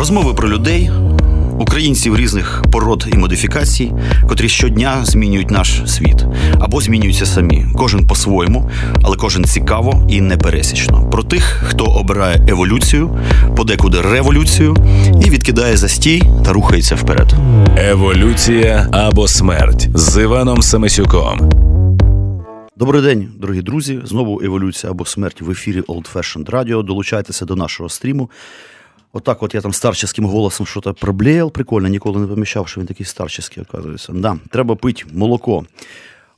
Розмови про людей, українців різних пород і модифікацій, котрі щодня змінюють наш світ або змінюються самі. Кожен по-своєму, але кожен цікаво і непересічно. Про тих, хто обирає еволюцію, подекуди революцію і відкидає застій та рухається вперед. Еволюція або смерть з Іваном Самисюком. Добрий день, дорогі друзі. Знову еволюція або смерть в ефірі Old Fashioned Radio. Долучайтеся до нашого стріму. Отак, от я там старческим голосом щось проблеял. Прикольно, ніколи не поміщав, що він такий старческий, оказується. Да, треба пити молоко.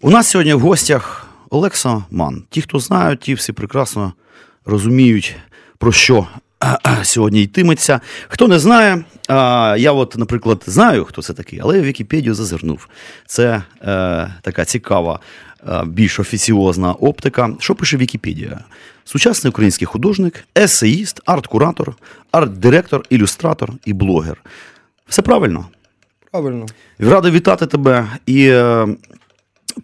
У нас сьогодні в гостях Олекса Ман. Ті, хто знають, ті всі прекрасно розуміють, про що сьогодні йтиметься. Хто не знає, я, от, наприклад, знаю, хто це такий, але я в Вікіпедію зазирнув. Це е, така цікава Е, більш офіціозна оптика. Що пише Вікіпедія? Сучасний український художник, есеїст, арт-куратор, арт-директор, ілюстратор і блогер. Все правильно? Правильно. Радий вітати тебе. І е,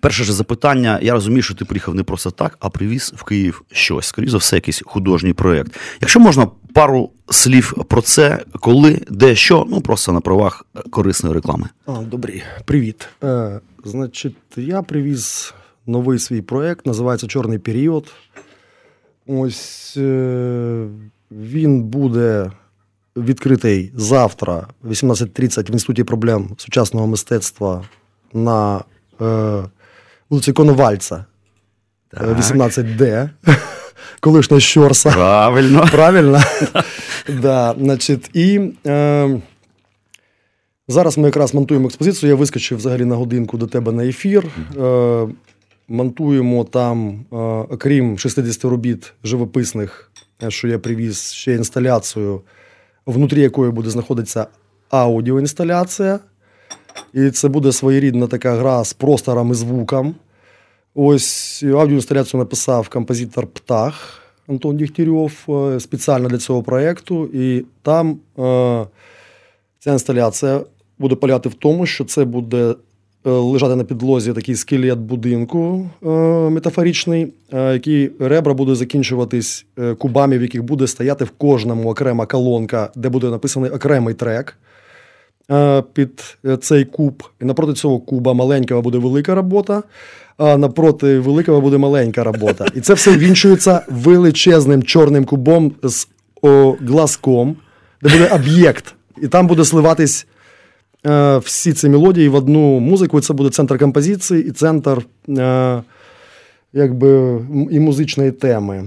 перше ж запитання: я розумію, що ти приїхав не просто так, а привіз в Київ щось. Скоріше за все, якийсь художній проєкт. Якщо можна пару слів про це, коли, де, що, ну просто на правах корисної реклами. А, Добрий, привіт. Е, Значить, я привіз новий свій проєкт, називається Чорний період. Ось е, він буде відкритий завтра, 18.30 в Інституті проблем сучасного мистецтва на е, вулиці Коновальця, 18Д. Е, Колишня Щорса. Правильно. Правильно. да, значить, І е, зараз ми якраз монтуємо експозицію. Я вискочив взагалі на годинку до тебе на ефір. Е, монтуємо там, е, окрім 60 робіт живописних, е, що я привіз ще інсталяцію, внутрі якої буде знаходитися аудіоінсталяція. І це буде своєрідна така гра з простором і звуком. Ось аудіоінсталяцію написав композитор Птах Антон Дігтярьов е, спеціально для цього проєкту. І там е, ця інсталяція буде поляти в тому, що це буде лежати на підлозі такий скелет будинку е, метафоричний, е, який ребра буде закінчуватись кубами, в яких буде стояти в кожному окрема колонка, де буде написаний окремий трек. Під цей куб. І напроти цього куба маленького буде велика робота, а напроти великого буде маленька робота. І це все вінчується величезним чорним кубом з о, глазком, де буде об'єкт. І там буде сливатись Е, всі ці мелодії в одну музику. Це буде центр композиції і центр е, якби, і музичної теми.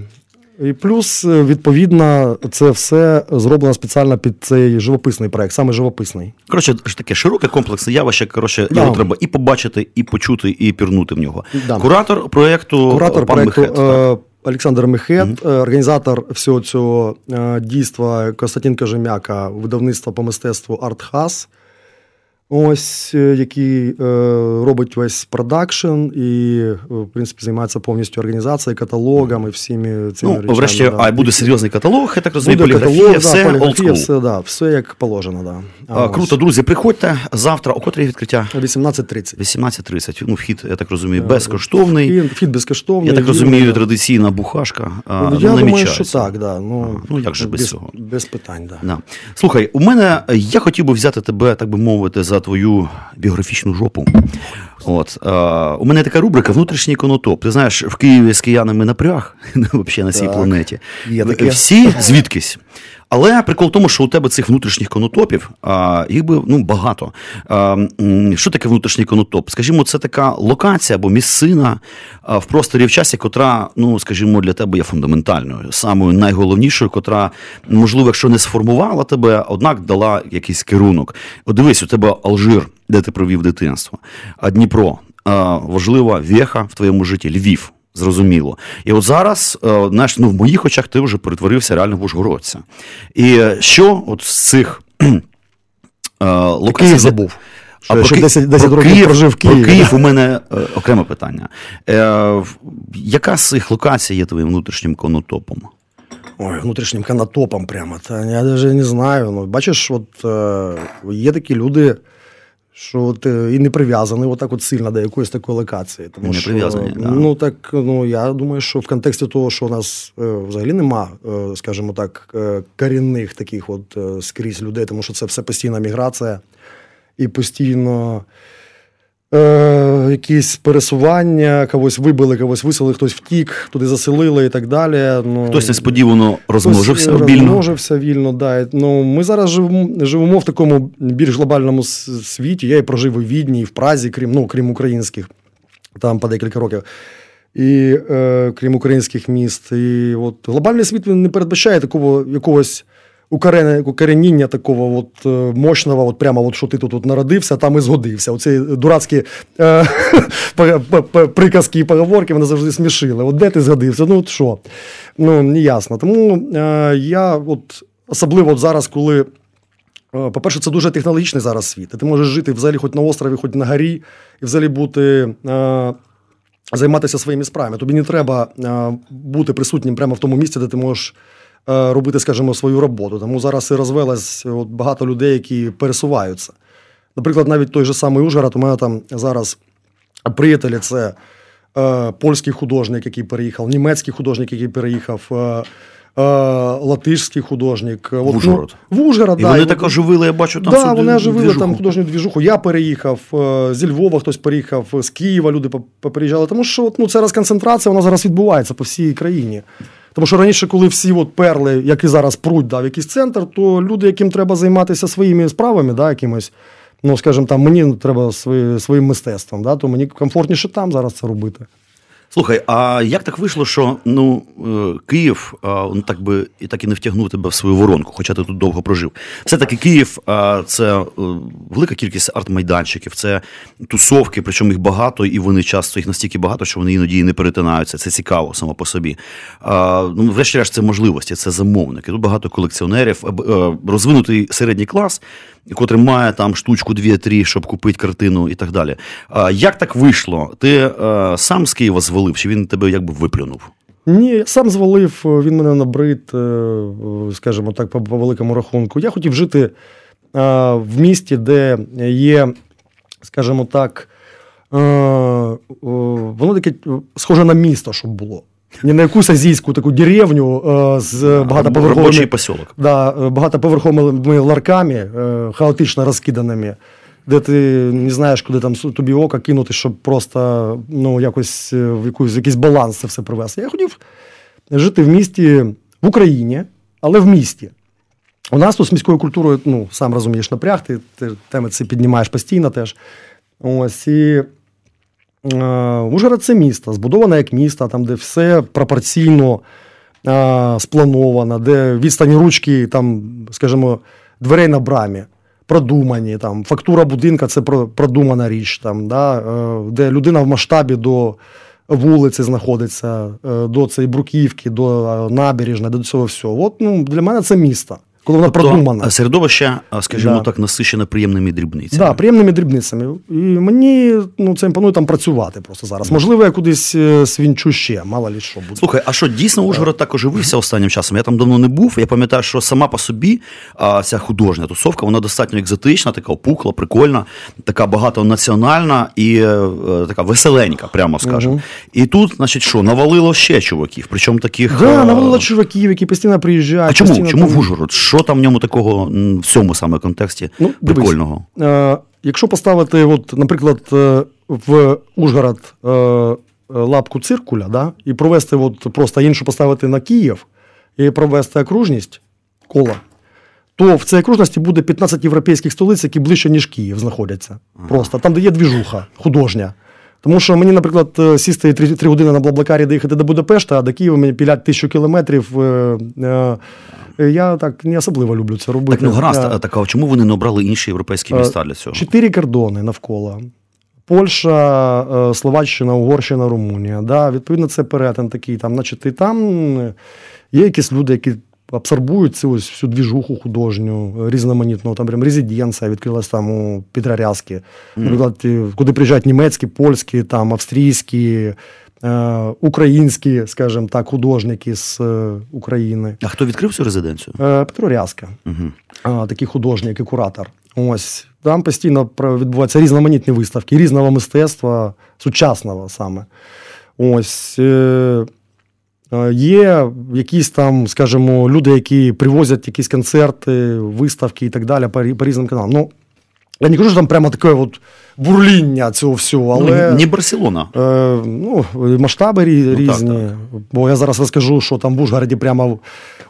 І плюс, е, відповідно, це все зроблено спеціально під цей живописний проект, саме живописний. Коротше, таке широке комплексне явище. Коротше, да. його треба і побачити, і почути, і пірнути в нього. Да. Куратор проєкту Куратор пан проєкту Мехет, Олександр Мехет, mm організатор всього цього дійства Костянтин Кажемяка, видавництва по мистецтву Артхас. Ось е, який е, робить весь продакшн і, е, в принципі, займається повністю організацією, каталогами, всіми цими ну, речами. Врешті, да. а буде серйозний каталог, я так розумію, буде поліграфія, каталог, все, да, поліграфія, все, да, все як положено. Да. А, Круто, друзі, приходьте завтра, о котрій відкриття? 18.30. 18.30. Ну, вхід, я так розумію, безкоштовний. Вхід, вхід безкоштовний. Я так розумію, він, традиційна бухашка. Ну, я думаю, що так, да. Ну, а, ну як же без, без цього? Без питань, да. да. Слухай, у мене, я хотів би взяти тебе, так би мовити, за твою біографічну жопу. От е, У мене така рубрика Внутрішній конотоп. Ти знаєш, в Києві з киянами напряг взагалі на цій так, планеті. Є таке. Всі звідкись. Але прикол в тому, що у тебе цих внутрішніх конотопів, а, їх би ну, багато. А, Що таке внутрішній конотоп? Скажімо, це така локація або місцина в просторі в часі, котра, ну, скажімо, для тебе є фундаментальною, самою найголовнішою, котра, можливо, якщо не сформувала тебе, однак дала якийсь керунок. От дивись, у тебе Алжир, де ти провів дитинство, а Дніпро важлива веха в твоєму житті, Львів. Зрозуміло. І от зараз, е, знаєш, ну, в моїх очах ти вже перетворився реально в Ужгородця. І що от з цих е, локацій... забув. Що а про, 10, 10 про років Київ, прожив в Києві. Про Київ у мене е, окреме питання. Е, Яка з цих локацій є твоїм внутрішнім конотопом? Ой, внутрішнім конотопом прямо. Та я навіть не знаю. Ну, Бачиш, от е, є такі люди, що от, і не прив'язаний отак от сильно до якоїсь такої локації. Тому не що, прив'язані, да. Ну так ну я думаю, що в контексті того, що у нас е, взагалі нема, е, скажімо так, е, корінних таких от е, скрізь людей, тому що це все постійна міграція і постійно. Е, якісь пересування, когось вибили, когось виселили, хтось втік, туди заселили і так далі. Ну, Хтось несподівано розмножився Хтось вільно. Розмножився вільно, да. Ну, ми зараз живемо, живемо в такому більш глобальному світі. Я і прожив у Відні, і в Празі, крім, ну, крім українських, там по декілька років. І е, крім українських міст. І от глобальний світ він не передбачає такого якогось укореніння такого от, е, мощного, от прямо от, що ти тут от народився, там і згодився. Оці дурацькі е, приказки і поговорки мене завжди смішили. От де ти згодився? Ну от що? Ну, не ясно. Тому е, я от особливо от зараз, коли. е, По-перше, це дуже технологічний зараз світ. І Ти можеш жити взагалі хоч на острові, хоч на горі, і взагалі бути. Е, Займатися своїми справами. Тобі не треба е, бути присутнім прямо в тому місці, де ти можеш робити, скажімо, свою роботу. Тому зараз і розвелось от, багато людей, які пересуваються. Наприклад, навіть той же самий Ужгород, у мене там зараз приятелі це е, польський художник, який переїхав, німецький художник, який переїхав, е, е, латишський художник. От, ну, Ужгород? в Ужгород, І да, вони от- так оживили, я бачу, там да, всюди вони оживили двіжуху. там художню двіжуху. Я переїхав е, зі Львова, хтось переїхав з Києва, люди поп- попереїжджали. Тому що от, ну, ця розконцентрація вона зараз відбувається по всій країні. Тому що раніше, коли всі от перли, які зараз пруть да, в якийсь центр, то люди, яким треба займатися своїми справами, да, якимось, ну скажімо, там мені треба свої, своїм мистецтвом, да, то мені комфортніше там зараз це робити. Слухай, а як так вийшло, що ну е, Київ ну, так би і так і не втягнув тебе в свою воронку, хоча ти тут довго прожив. Все-таки Київ це е, велика кількість арт-майданчиків, це тусовки, причому їх багато, і вони часто їх настільки багато, що вони іноді не перетинаються. Це цікаво само по собі. Ну, врешті-решт, це можливості, це замовники. Тут багато колекціонерів, е, розвинутий середній клас, котрий має там штучку, дві-три, щоб купити картину і так далі. Як так вийшло? Ти е, сам з Києва звалив, чи він тебе якби виплюнув? Ні, я сам звалив, він мене набрид, е, скажімо так, по, великому рахунку. Я хотів жити е, в місті, де є, скажімо так, е, е, воно таке е, схоже на місто, щоб було. Не на якусь азійську таку деревню е, з багатоповерховими, посілок. да, е, багатоповерховими ларками, е, хаотично розкиданими, де ти не знаєш, куди там тобі око кинути, щоб просто ну, якось е, в якусь, якийсь баланс це все привести. Я хотів жити в місті в Україні, але в місті. У нас тут з міською культурою, ну, сам розумієш, напряг, ти, ти теми ці піднімаєш постійно теж. Ось і Ужгород це місто, збудоване як місто, там, де все пропорційно е, сплановано, де відстані ручки, там, скажімо, дверей на брамі. Продумані, там, фактура будинка це продумана річ, там, да, е, де людина в масштабі до вулиці знаходиться, е, до цієї бруківки, до е, набережної, до цього всього. От ну, для мене це місто, коли продумане. Тобто середовище, скажімо Да. так, насичене приємними дрібницями. Да, приємними дрібницями. І мені ну, це імпонує там працювати просто зараз. Можливо, я кудись е, свінчу ще, мало лі що буде. Слухай, а що дійсно Ужгород так оживився останнім часом? Я там давно не був. Я пам'ятаю, що сама по собі а, ця художня тусовка, вона достатньо екзотична, така опукла, прикольна, така багатонаціональна і е, е, така веселенька, прямо скажемо. І тут, значить, що, навалило ще чуваків, причому таких. Да, навалило чуваків, які постійно приїжджають. А чому? постійно Чому там- в Ужгород? Що там в ньому такого в цьому саме контексті Ну, прикольного? Е, якщо поставити, от, наприклад, е, в Ужгород е, е, лапку циркуля, да, і провести от, просто іншу поставити на Київ і провести окружність кола, то в цій окружності буде 15 європейських столиць, які ближче, ніж Київ знаходяться. Просто там, де є двіжуха художня. Тому що мені, наприклад, е, сісти три, три години на Блаблакарі доїхати до Будапешта, а до Києва мені пілять тисячу кілометрів. е, е, Я так не особливо люблю це робити. Так, ну гаразд, так, а чому вони не обрали інші європейські міста для цього? Чотири кордони навколо. Польща, Словаччина, Угорщина, Румунія. Да, відповідно, це перетин такий. Там, значить, і там є якісь люди, які абсорбують цю ось всю двіжуху художню, е, різноманітну. Там прям резиденція відкрилась там у Петрорязці. Наприклад, е, куди приїжджають німецькі, польські, там, австрійські, е, українські, скажімо так, художники з е, України. А хто відкрив цю резиденцію? Е, Петрорязка. Угу. Такий художник і куратор. Ось там постійно відбуваються різноманітні виставки, різного мистецтва, сучасного саме. Ось. Е, Є якісь там, скажімо, люди, які привозять якісь концерти, виставки і так далі по різним каналам. Ну, я не кажу, що там прямо таке от бурління цього всього, Ну, не Барселона. е, ну, масштаби рі- різні. Бо я зараз розкажу, що там в Ужгороді прямо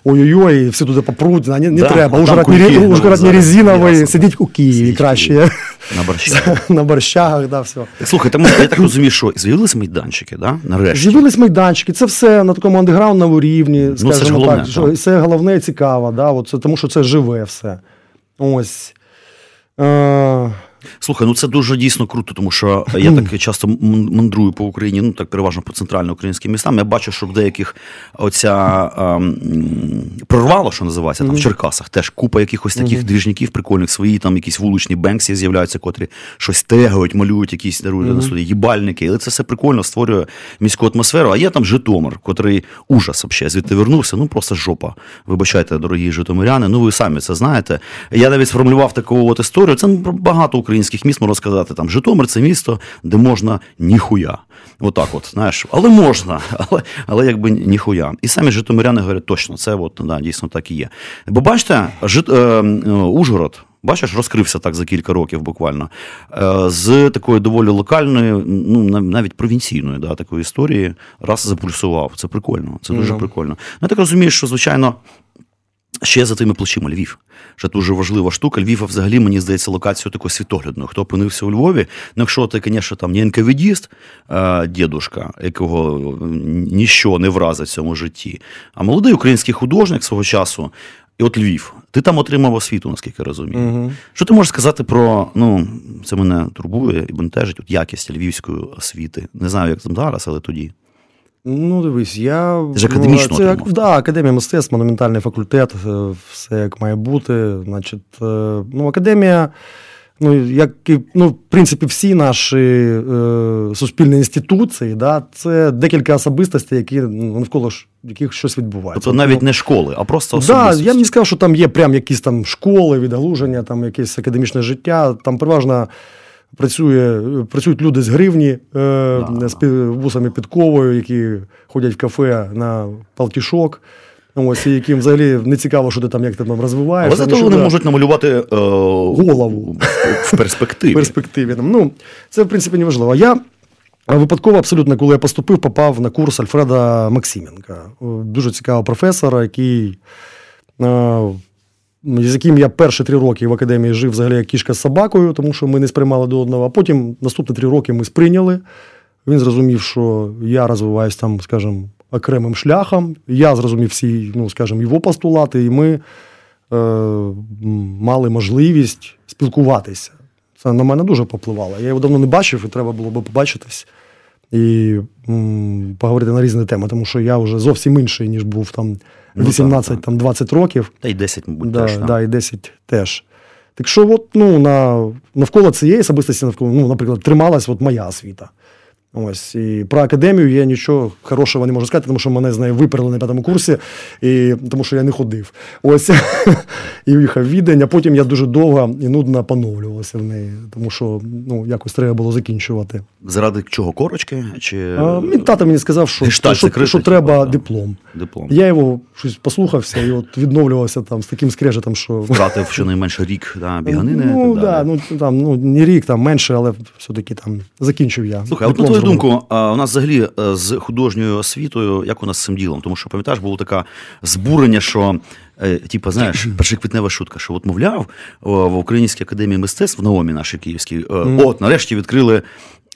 ой-ой-ой, всі туди попруть. Не, не Да, треба. Ужгород, не, ну, Ужгород не резиновий, сидіть у Києві Сидіть краще. На борщах. На борщагах, да, все. Так, слухайте, ми- я так розумію, що з'явилися майданчики, да? нарешті. З'явились майданчики, це все на такому андеграундному рівні. Ну, це ж скажімо головне, так, що. Це головне і цікаво, да, от це, тому що це живе все. Ось. Е, Слухай, ну це дуже дійсно круто, тому що я так часто мандрую по Україні, ну так переважно по центральноукраїнським містам. Я бачу, що в деяких оця ем, прорвало, що називається, там в Черкасах теж купа якихось таких двіжників прикольних, свої там якісь вуличні бенксі з'являються, котрі щось тегають, малюють, якісь дарують на суді, їбальники. Але це все прикольно створює міську атмосферу. А є там Житомир, котрий ужас взагалі. Звідти вернувся. Ну просто жопа. Вибачайте, дорогі житомиряни. Ну ви самі це знаєте. Я навіть сформулював таку от історію. Це багато українських міст можна сказати. Там Житомир це місто, де можна ніхуя. Отак, от, знаєш, але можна, але, але якби ніхуя. І самі житомиряни говорять, точно, це от, да, дійсно так і є. Бо бачите, Жит, е, е, Ужгород. Бачиш, розкрився так за кілька років буквально. Е, З такої доволі локальної, ну навіть провінційної да, такої історії, раз запульсував. Це прикольно, це дуже Ну. прикольно. Ну, я так розумію, що, звичайно, ще за тими плечима Львів. Ще дуже важлива штука. Львів, взагалі, мені здається, локацією такою світоглядною. Хто опинився у Львові, ну якщо ти, звісно, там не НКВДіст, е, дідушка, якого ніщо не вразить в цьому житті, а молодий український художник свого часу, і от Львів, ти там отримав освіту, наскільки я розумію. Угу. Що ти можеш сказати про, ну, це мене турбує і бентежить, от якість львівської освіти. Не знаю, як там зараз, але тоді. Ну, дивись, я. Ти ж академічно ну, це, отримав. да, академія мистецтв, монументальний факультет, е, все як має бути. Значить, е, ну, академія, ну, як і, ну, в принципі, всі наші е, суспільні інституції, да, це декілька особистостей, які ну, навколо ж- яких щось відбувається. Тобто навіть Ну, не школи, а просто Да, я б не сказав, що там є прям якісь там школи, відгалуження, там якесь академічне життя. Там переважно працює, працюють люди з гривні е, Да. з вусами підковою, які ходять в кафе на палтішок. Ось, і яким взагалі не цікаво, що ти там як ти там розвиваєшся. Але зато ну, вони да, можуть намалювати е, Голову. в перспективі. в перспективі. Ну, це, в принципі, не важливо. Я е, випадково абсолютно, коли я поступив, попав на курс Альфреда Максименка. Е, Дуже цікавого професора, який. З яким я перші три роки в академії жив взагалі як кішка з собакою, тому що ми не сприймали до одного. А потім наступні три роки ми сприйняли. Він зрозумів, що я розвиваюся там, скажімо, окремим шляхом. Я зрозумів всі, ну, скажімо, його постулати, і ми е, мали можливість спілкуватися. Це на мене дуже попливало. Я його давно не бачив, і треба було би побачитись і м, поговорити на різні теми, тому що я вже зовсім інший, ніж був там Ну, 18 так, так. там, 20 років. Та й 10, мабуть, Да, теж. да, і 10 теж. Так що, от, ну, на, навколо цієї особистості, навколо, ну, наприклад, трималась от моя освіта. Ось, і про академію я нічого хорошого не можу сказати, тому що мене з нею виперли на п'ятому курсі, і, тому що я не ходив. Ось і їхав в відень, а потім я дуже довго і нудно поновлювався в неї, тому що ну, якось треба було закінчувати. Заради чого? Корочки? Чи А, мій тато мені сказав, що, що, закритий, що типу, треба да. диплом. диплом? Я його щось послухався і от відновлювався там з таким скрежетом, що. Втратив щонайменше рік да, біганини. Ну, так да, ну, там, ну, не рік, там менше, але все-таки там закінчив я. Слухай, Диплом твою думку, а, у нас взагалі е, з художньою освітою, як у нас з цим ділом? Тому що, пам'ятаєш, було таке збурення, що, е, типу, знаєш, першоквітнева шутка, що от, мовляв, в Українській академії мистецтв в Наомі нашій київській, е, от, нарешті відкрили.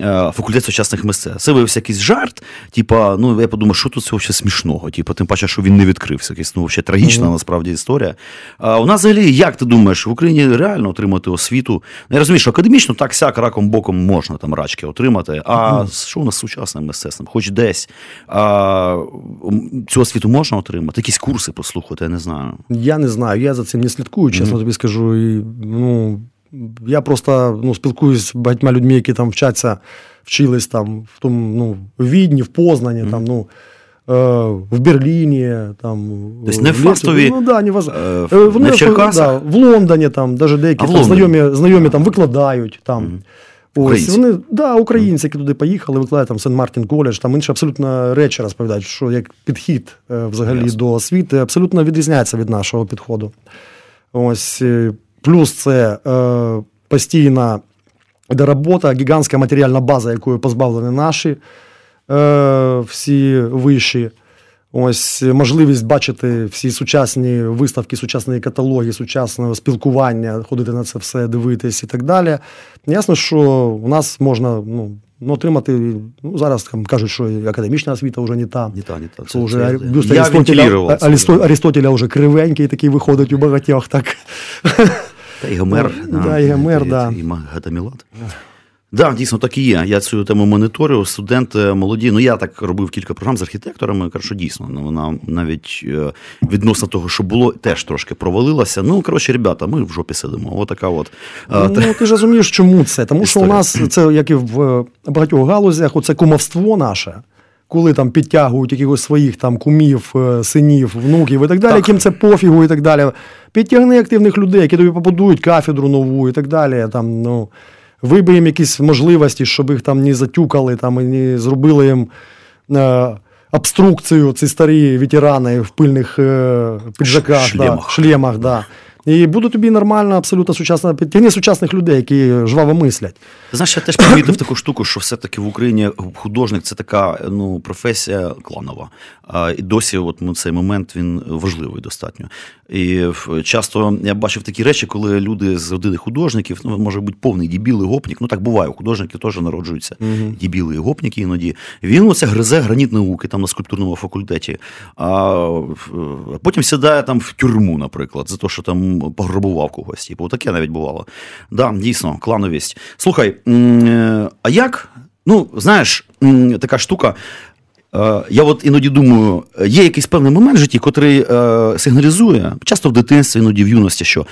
Е, Факультет сучасних мистецтв. Це виявився якийсь жарт. Типа, ну я подумав, що тут цього ще смішного? Типа, тим паче, що він не відкрився. Якась ну, ще трагічна насправді історія. А у нас взагалі, як ти думаєш, в Україні реально отримати освіту? Ну, Я розумію, що академічно так сяк раком боком можна там рачки отримати. А що у нас з сучасним мистецтвом? Хоч десь а, цю освіту можна отримати? Якісь курси послухати, я не знаю. Я не знаю, я за цим не слідкую, чесно тобі скажу. І, ну, я просто ну, спілкуюсь з багатьма людьми, які там вчаться, вчились там в тому, ну, в Відні, в Познані. Там, ну, в Берліні, там, Тобто не в Фастові, ну, да, не в, е, Е, вони не в? Да, в Лондоні, там, навіть деякі там, знайомі, знайомі там викладають. Там. Ось, Українці? вони, да, українці, які туди поїхали, викладають там Сент-Мартін коледж, там інші абсолютно речі розповідають, що як підхід е, взагалі Ясно. до освіти абсолютно відрізняється від нашого підходу. Ось, е, плюс це е, постійна робота, гігантська матеріальна база, якою позбавлені наші е, всі виші. Ось можливість бачити всі сучасні виставки, сучасні каталоги, сучасне спілкування, ходити на це все, дивитись і так далі. Ясно, що у нас можна ну, ну, отримати. Ну, зараз там кажуть, що академічна освіта вже не та. Не та, не та. Це вже це- бюст я Арістотеля, це. Арісто- вже кривенький такий виходить у багатьох. Так. Та і Гомер. Ну, да, і Гомер, і, да. І Магатамілат. Так, дійсно так і є. Я цю тему моніторю. Студенти молоді. Ну я так робив кілька програм з архітекторами. Кажу, що дійсно, ну вона навіть е, відносно того, що було, теж трошки провалилася. Ну, коротше, ребята, ми в жопі сидимо. Отака от. е, Ну, ти ж розумієш, чому це? Тому що у нас це, як і в е, багатьох галузях, оце кумовство наше. Коли там підтягують якихось своїх там кумів, е, синів, внуків і так далі, Так. яким це пофігу і так далі. Підтягни активних людей, які тобі побудують кафедру нову і так далі. Там, ну, вибий їм якісь можливості, щоб їх там не затюкали, там, і не зробили їм е, обструкцію, ці старі ветерани в пильних е, піджаках, Шлемах. Да, шлемах. Да. І буде тобі нормально, абсолютно сучасна підтягні сучасних людей, які жваво мислять. Знаєш, я теж помітив таку штуку, що все-таки в Україні художник це така ну, професія кланова. І досі от, ну, цей момент він важливий достатньо. І часто я бачив такі речі, коли люди з родини художників, ну, може бути повний дібіл і гопнік. Ну так буває, у художників теж народжуються дібіли і гопніки іноді. Він оце гризе граніт науки там на скульптурному факультеті, а потім сідає там в тюрму, наприклад, за те, що там пограбував когось. Типу, таке навіть бувало. Да, дійсно, клановість. Слухай, е, а як? Ну, знаєш, така штука. Е, Я от іноді думаю, є якийсь певний момент в житті, котрий е, сигналізує, часто в дитинстві, іноді в юності, що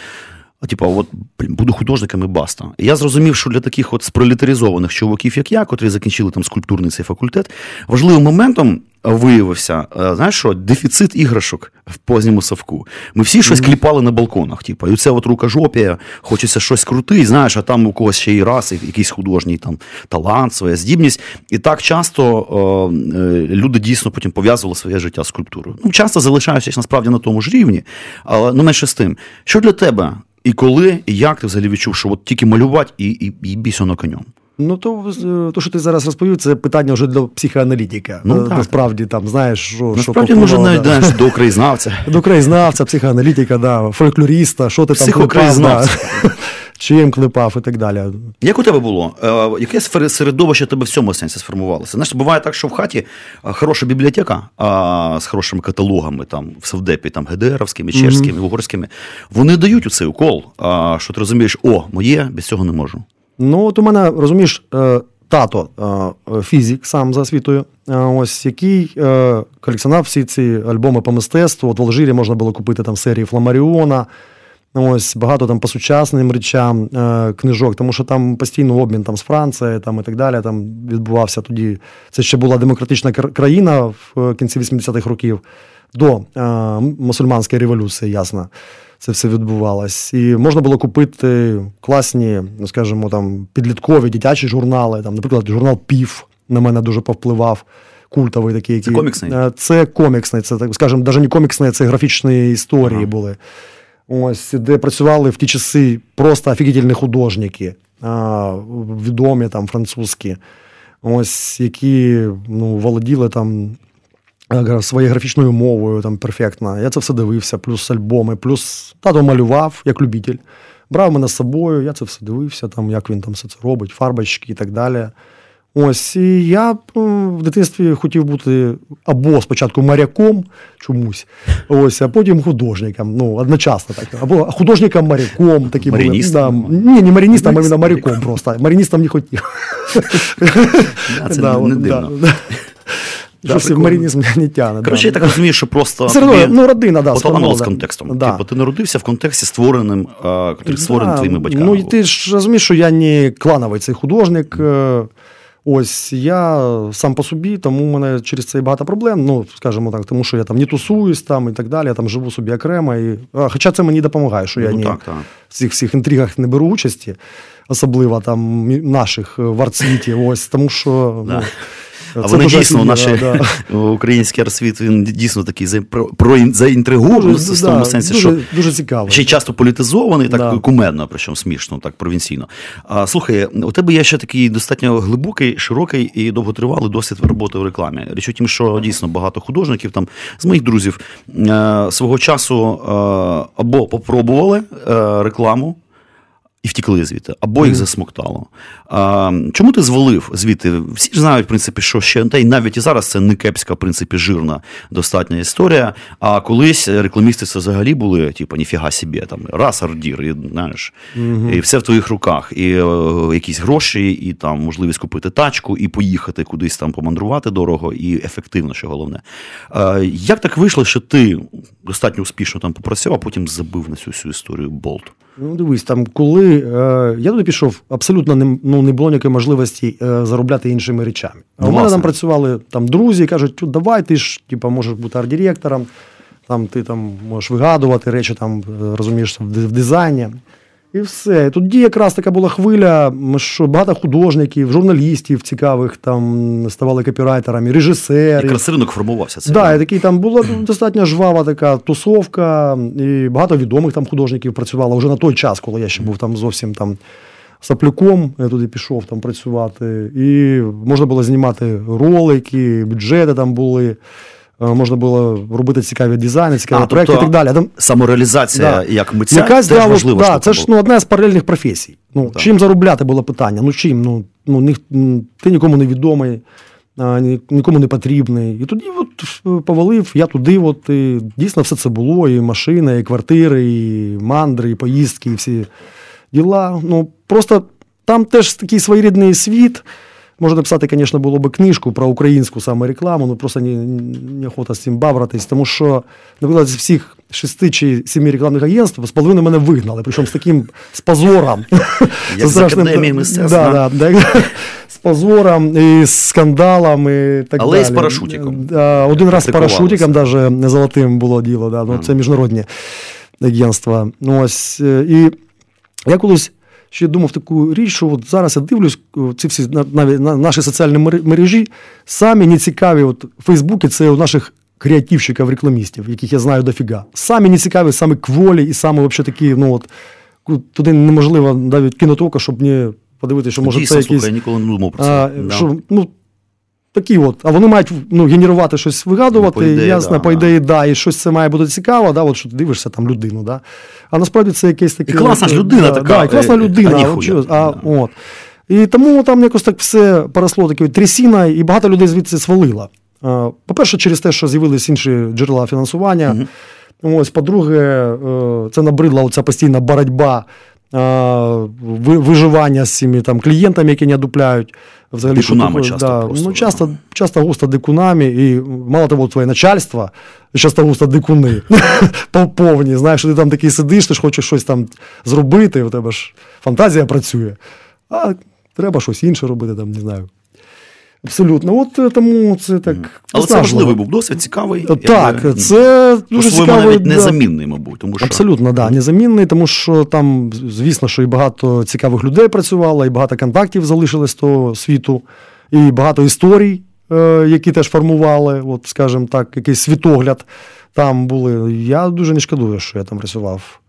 типа, от блін, буду художником і баста. І я зрозумів, що для таких от спролетаризованих чуваків, як я, котрі закінчили там скульптурний цей факультет, важливим моментом виявився, е, знаєш що, дефіцит іграшок в позньому совку. Ми всі щось кліпали на балконах. Типу, і це от рукожопія, хочеться щось крутити, знаєш, а там у когось ще і раз, і якийсь художній там талант, своя здібність. І так часто е, е, люди дійсно потім пов'язували своє життя з скульптурою. Ну, часто залишаючись насправді на тому ж рівні, але ну менше з тим. Що для тебе? І коли, і як ти взагалі відчув, що от тільки малювати і, і, і бісьоно конем? Ну, то, е, то, що ти зараз розповів, це питання вже для психоаналітика. Ну, Е, так. Насправді, там, знаєш, що, Насправді, що може, навіть да. знаєш, до краєзнавця. До краєзнавця, психоаналітика, да, фольклоріста, що ти там Психокраєзнавця. Да, чим клепав і так далі. Як у тебе було? Е, Яке середовище тебе в цьому сенсі сформувалося? Знаєш, буває так, що в хаті е, хороша бібліотека а, з хорошими каталогами там, в Савдепі, там, ГДРовськими, чешськими, угорськими, вони дають у цей укол, а, що ти розумієш, о, моє, без цього не можу. Ну, от у мене, розумієш, е, тато фізик сам за освітою, ось який колекціонував всі ці альбоми по мистецтву. От в Алжирі можна було купити там серії Фламаріона. Ось багато там по сучасним речам е, книжок, тому що там постійно обмін там з Францією там, і так далі. Там відбувався тоді. Це ще була демократична країна в е, кінці 80-х років до е, мусульманської революції, ясно. Це все відбувалось. І можна було купити класні, ну скажімо, там підліткові дитячі журнали. Там, наприклад, журнал Пів на мене дуже повпливав. Культовий такий. Це коміксний? Е, Це коміксний, це так, скажімо, навіть не коміксний, це графічні історії Ага. були. Ось, де працювали в ті часи просто офігітельні художники, відомі там французькі, ось, які ну, володіли там е, своєю графічною мовою там перфектно. Я це все дивився, плюс альбоми, плюс тато малював як любитель. Брав мене з собою, я це все дивився, там, як він там все це робить, фарбочки і так далі. Ось, і я в дитинстві хотів бути або спочатку моряком чомусь, ось, а потім художником. Ну, одночасно так. Або художником моряком такі були. Да. Ні, не мариністом, а іменно моряком просто. Мариністом не хотів. Да, це Да, не, дивно. да, да. Да, Щось маринізм не тягне. Коротше, да. я так розумію, що просто одно, тобі ну, родина, да, з контекстом. Да. Типу, ти народився в контексті створеним, створений Да, твоїми батьками. Ну, і ти ж розумієш, що я не клановий цей художник. е, Ось я сам по собі, тому в мене через це і багато проблем. Ну, скажімо так, тому що я там не тусуюсь там і так далі, я там живу собі окремо. І... Хоча це мені допомагає, що я Ну, ні, так, так. в цих всіх інтригах не беру участі, особливо там наших в арт світі Ось тому що Да. ну, А це вони дійсно, наші да. український арсвіт, він дійсно такий за- про, про заінтригований в тому сенсі, дуже, що дуже цікаво. ще й часто політизований, так Да. кумедно, причому смішно, так провінційно. А, слухай, у тебе є ще такий достатньо глибокий, широкий і довготривалий досвід роботи в рекламі. Річ у тім, що дійсно багато художників там з моїх друзів е, свого часу е, або попробували е, рекламу. І втікли звідти, або їх засмоктало. А, чому ти звалив звідти? Всі ж знають, в принципі, що ще та й навіть і зараз це не кепська, в принципі, жирна достатня історія. А колись рекламісти це взагалі були, типу, ніфіга собі, там раз ордір, і знаєш, і все в твоїх руках. І е, якісь гроші, і там можливість купити тачку, і поїхати кудись там помандрувати дорого, і ефективно, що головне. А, як так вийшло, що ти достатньо успішно там попрацював, а потім забив на цю всю історію болт? Ну, дивись, там, коли е, я туди пішов, абсолютно не, ну, не було ніякої можливості е, заробляти іншими речами. А у мене там працювали там, друзі, кажуть, давай, ти ж типу, можеш бути арт-директором, там, ти там, можеш вигадувати речі, там, е, розумієш, в, в дизайні. І все. І Тоді якраз така була хвиля, що багато художників, журналістів цікавих там ставали копірайтерами, режисерів. Якраз ринок формувався. Це Да, і такий там була достатньо жвава така тусовка, і багато відомих там художників працювало вже на той час, коли я ще був там зовсім там саплюком, я туди пішов там працювати. І можна було знімати ролики, бюджети там були. Е, Можна було робити цікаві дизайни, цікаві А, проекти тобто і так далі. Там самореалізація Да. як митця Якась теж да, важлива да, це ж ну, одна з паралельних професій. Ну, Так. Чим заробляти було питання? Ну чим? Ну, ну ні, ти нікому не відомий, а, ні- нікому не потрібний. І тоді от е, повалив, я туди, от, і дійсно все це було: і машина, і квартири, і мандри, і поїздки, і всі діла. Ну, просто там теж такий своєрідний світ. Можна написати, звісно, було б книжку про українську саме рекламу, ну просто не, не з цим бавратись, тому що, наприклад, з всіх шести чи семи рекламних агентств з половини мене вигнали, причому з таким з позором. Як З Академії мистецтв, Да, да? з позором і з скандалом і так Але і з парашутиком. Один раз з парашутиком, навіть золотим було діло, да, ну, це міжнародні агентства. Ну, ось, е, і я колись ще думав таку річ, що от зараз я дивлюсь, ці всі навіть на наші соціальні мережі самі не цікаві. От в Фейсбуці це у наших креативщиків, рекламістів, яких я знаю дофіга. Самі не цікаві, самі кволі і саме взагалі такі, ну от туди неможливо навіть кінотока, щоб не подивитися, що може Дійсно, це слухай, я ніколи не думав про це. А, Да. що, ну, такі от, а вони мають ну, генерувати щось вигадувати, Ну, по ідеї, ясно, да, по ідеї, да, і щось це має бути цікаво, да, от що ти дивишся там людину, да. А насправді це якесь таке. І класна ж людина да, така, Да, і класна е, людина. а от, а, от. І тому там якось так все поросло такою трясіною, і багато людей звідси свалило. По-перше, через те, що з'явились інші джерела фінансування. Ось, по-друге, е, це набридла оця постійна боротьба. Виживання з цими там клієнтами, які не одупляють. Взагалі, Дикунами таке, часто да, просто, ну, да. часто, часто густо дикунами, і мало того, твоє начальство, часто густо дикуни по- повні. Знаєш, що ти там такий сидиш, ти ж хочеш щось там зробити, у тебе ж фантазія працює. А треба щось інше робити, там, не знаю. Абсолютно. От е, тому це так. Але це важливий був досвід, цікавий. Так, якби, це дуже цікавий. навіть незамінний, мабуть. Тому що Абсолютно, да, незамінний, тому що там, звісно, що і багато цікавих людей працювало, і багато контактів залишилось з того світу, і багато історій, е, які теж формували, от, скажімо так, якийсь світогляд там були. Я дуже не шкодую, що я там працював.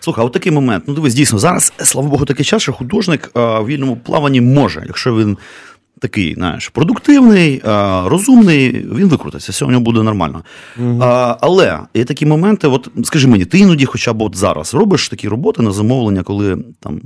Слухай, а от такий момент. Ну дивись, дійсно, зараз, слава Богу, такий час, що художник а, в вільному плаванні може, якщо він такий, знаєш, продуктивний, розумний, він викрутиться, все у нього буде нормально. А, але є такі моменти, от скажи мені, ти іноді, хоча б от зараз робиш такі роботи на замовлення, коли там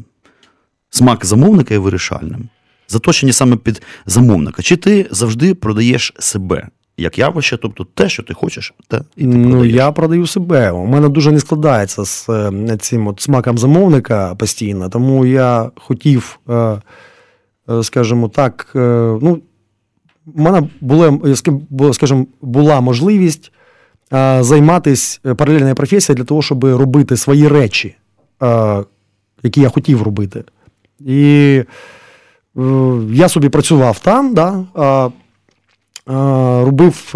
смак замовника є вирішальним. Заточені саме під замовника. Чи ти завжди продаєш себе як явище, тобто те, що ти хочеш, те і ти Ну, продаєш. я продаю себе. У мене дуже не складається з е, цим от смаком замовника постійно, тому я хотів, е, скажімо так, е, ну, у мене була, скажімо, була можливість е, займатися паралельною професією для того, щоб робити свої речі, е, які я хотів робити. І я собі працював там, да, робив